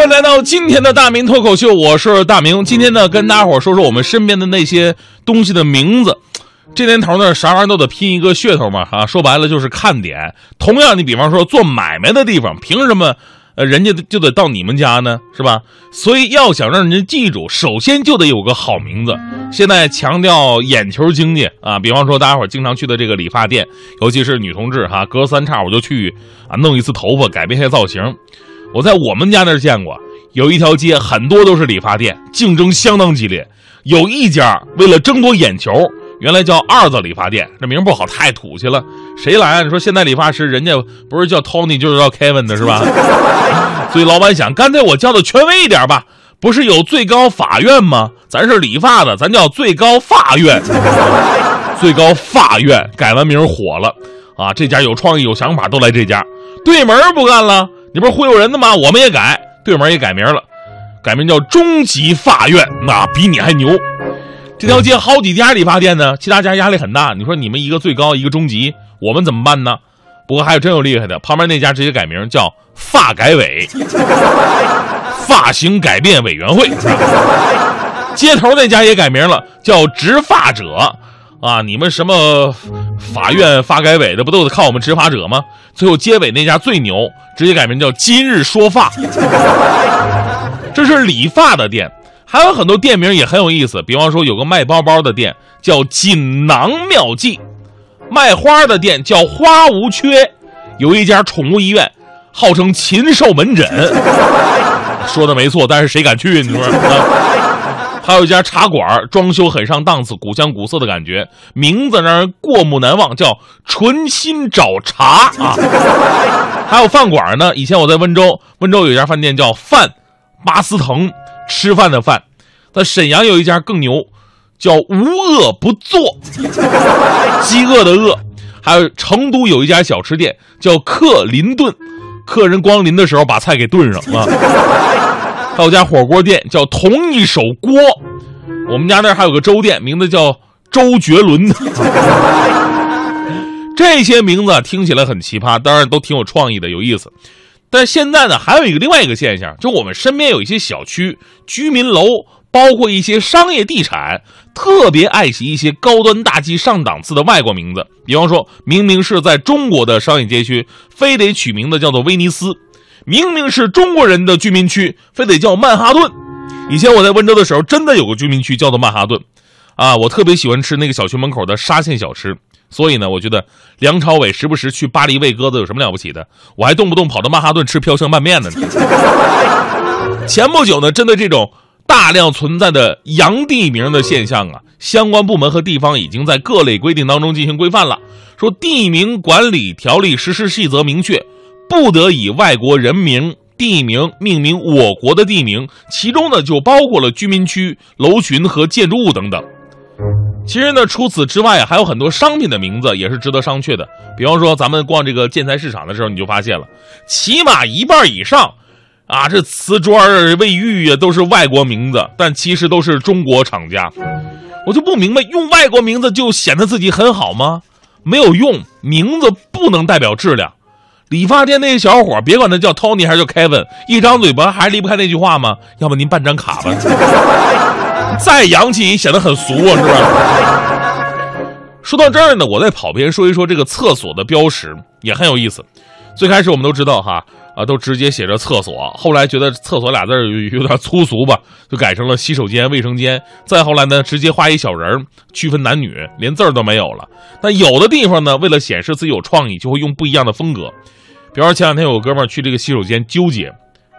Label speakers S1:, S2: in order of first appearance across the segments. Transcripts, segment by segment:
S1: 欢迎来到今天的大明脱口秀，我是大明。今天呢，跟大家伙儿说说我们身边的那些东西的名字。这年头呢，啥玩意儿都得拼一个噱头嘛，啊，说白了就是看点。同样，你比方说做买卖的地方，凭什么，呃，人家就得到你们家呢，是吧？所以要想让人家记住，首先就得有个好名字。现在强调眼球经济啊，比方说大家伙经常去的这个理发店，尤其是女同志哈，隔三差五就去啊弄一次头发，改变一下造型。我在我们家那儿见过，有一条街很多都是理发店，竞争相当激烈。有一家为了争夺眼球，原来叫二子理发店，这名不好，太土气了。谁来啊？你说现在理发师人家不是叫 Tony 就是叫 Kevin 的是吧？所以老板想，干脆我叫的权威一点吧。不是有最高法院吗？咱是理发的，咱叫最高法院。最高法院改完名火了啊！这家有创意、有想法，都来这家。对门不干了。你不是忽悠人的吗？我们也改，对门也改名了，改名叫中级法院，那比你还牛。这条街好几家理发店呢，其他家压力很大。你说你们一个最高，一个中级，我们怎么办呢？不过还有真有厉害的，旁边那家直接改名叫发改委，发型改变委员会。街头那家也改名了，叫执法者。啊，你们什么法院发改委的不都得靠我们执法者吗？最后结尾那家最牛，直接改名叫今日说发。这是理发的店，还有很多店名也很有意思。比方说有个卖包包的店叫锦囊妙计，卖花的店叫花无缺，有一家宠物医院号称禽兽门诊。说的没错，但是谁敢去？你说？还有一家茶馆，装修很上档次，古香古色的感觉，名字让人过目难忘，叫纯心找茶啊。还有饭馆呢，以前我在温州，温州有一家饭店叫饭巴斯腾，吃饭的饭。在沈阳有一家更牛，叫无恶不作，饥饿的饿。还有成都有一家小吃店叫克林顿，客人光临的时候把菜给炖上了。到家火锅店叫同一手锅，我们家那儿还有个粥店，名字叫周杰伦。这些名字听起来很奇葩，当然都挺有创意的，有意思。但现在呢，还有一个另外一个现象，就我们身边有一些小区、居民楼，包括一些商业地产，特别爱惜一些高端大气上档次的外国名字。比方说，明明是在中国的商业街区，非得取名字叫做威尼斯。明明是中国人的居民区，非得叫曼哈顿。以前我在温州的时候，真的有个居民区叫做曼哈顿，啊，我特别喜欢吃那个小区门口的沙县小吃。所以呢，我觉得梁朝伟时不时去巴黎喂鸽子有什么了不起的？我还动不动跑到曼哈顿吃飘香拌面呢。前不久呢，针对这种大量存在的洋地名的现象啊，相关部门和地方已经在各类规定当中进行规范了，说地名管理条例实施细则明确。不得以外国人名、地名命名我国的地名，其中呢就包括了居民区、楼群和建筑物等等。其实呢，除此之外，还有很多商品的名字也是值得商榷的。比方说，咱们逛这个建材市场的时候，你就发现了，起码一半以上，啊，这瓷砖、卫浴啊都是外国名字，但其实都是中国厂家。我就不明白，用外国名字就显得自己很好吗？没有用，名字不能代表质量。理发店那些小伙，别管他叫 Tony 还是叫 Kevin，一张嘴巴还离不开那句话吗？要不您办张卡吧。再洋气也显得很俗啊，是吧？说到这儿呢，我再跑偏说一说这个厕所的标识也很有意思。最开始我们都知道哈啊，都直接写着厕所，后来觉得厕所俩字有点粗俗吧，就改成了洗手间、卫生间。再后来呢，直接画一小人儿区分男女，连字儿都没有了。那有的地方呢，为了显示自己有创意，就会用不一样的风格。比方说前两天有个哥们儿去这个洗手间纠结，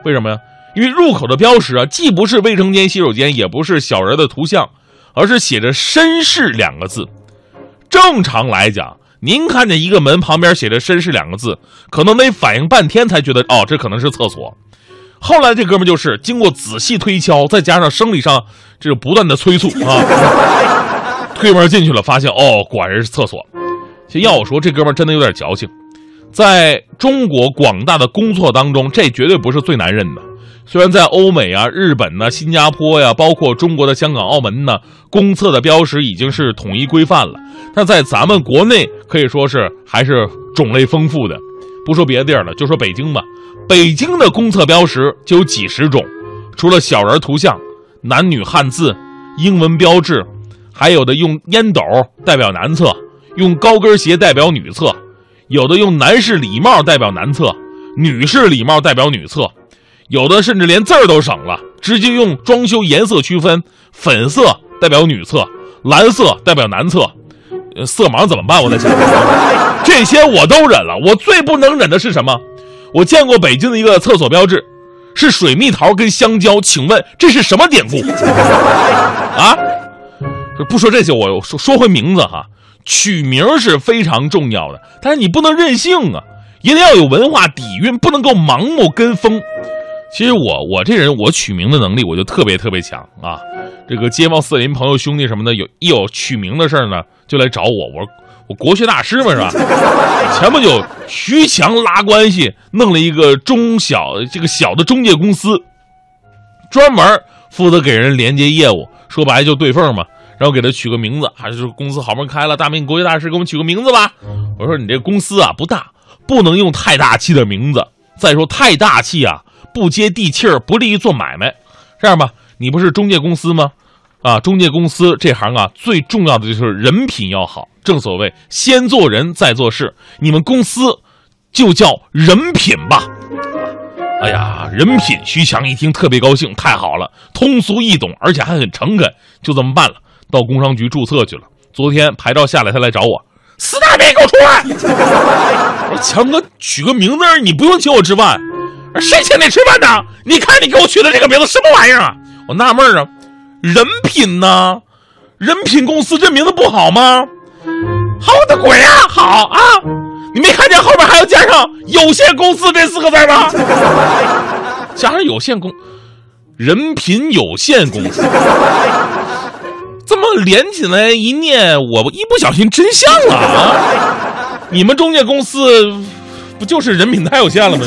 S1: 为什么呀？因为入口的标识啊，既不是卫生间、洗手间，也不是小人的图像，而是写着“绅士”两个字。正常来讲，您看见一个门旁边写着“绅士”两个字，可能得反应半天才觉得哦，这可能是厕所。后来这哥们就是经过仔细推敲，再加上生理上这个不断的催促啊，推门进去了，发现哦，果然是厕所。要我说，这哥们真的有点矫情。在中国广大的公厕当中，这绝对不是最难认的。虽然在欧美啊、日本呢、新加坡呀，包括中国的香港、澳门呢，公厕的标识已经是统一规范了，但在咱们国内可以说是还是种类丰富的。不说别的地儿了，就说北京吧。北京的公厕标识就有几十种，除了小人图像、男女汉字、英文标志，还有的用烟斗代表男厕，用高跟鞋代表女厕，有的用男士礼帽代表男厕，女士礼帽代表女厕，有的甚至连字儿都省了，直接用装修颜色区分，粉色代表女厕，蓝色代表男厕。色盲怎么办？我在想，这些我都忍了，我最不能忍的是什么？我见过北京的一个厕所标志，是水蜜桃跟香蕉，请问这是什么典故？啊？不说这些，我说说回名字哈，取名是非常重要的，但是你不能任性啊，一定要有文化底蕴，不能够盲目跟风。其实我我这人我取名的能力我就特别特别强啊，这个街坊四邻朋友兄弟什么的有一有取名的事儿呢，就来找我，我我国学大师嘛是吧？前不久徐强拉关系弄了一个中小这个小的中介公司，专门负责给人连接业务，说白了就对缝嘛，然后给他取个名字，还是公司好门开了，大明国际大师给我们取个名字吧。我说你这公司啊不大，不能用太大气的名字，再说太大气啊。不接地气儿，不利于做买卖。这样吧，你不是中介公司吗？啊，中介公司这行啊，最重要的就是人品要好。正所谓先做人，再做事。你们公司就叫人品吧。哎呀，人品！徐强一听特别高兴，太好了，通俗易懂，而且还很诚恳。就这么办了，到工商局注册去了。昨天牌照下来，他来找我，四大名给我出来。我说强哥，取个名字，你不用请我吃饭。谁请你吃饭呢？你看你给我取的这个名字什么玩意儿啊？我纳闷啊，人品呢？人品公司这名字不好吗？好的鬼啊，好啊！你没看见后面还要加上有限公司这四个字吗？加上有限公，人品有限公司，这么连起来一念，我一不小心真相了啊！你们中介公司不就是人品太有限了吗？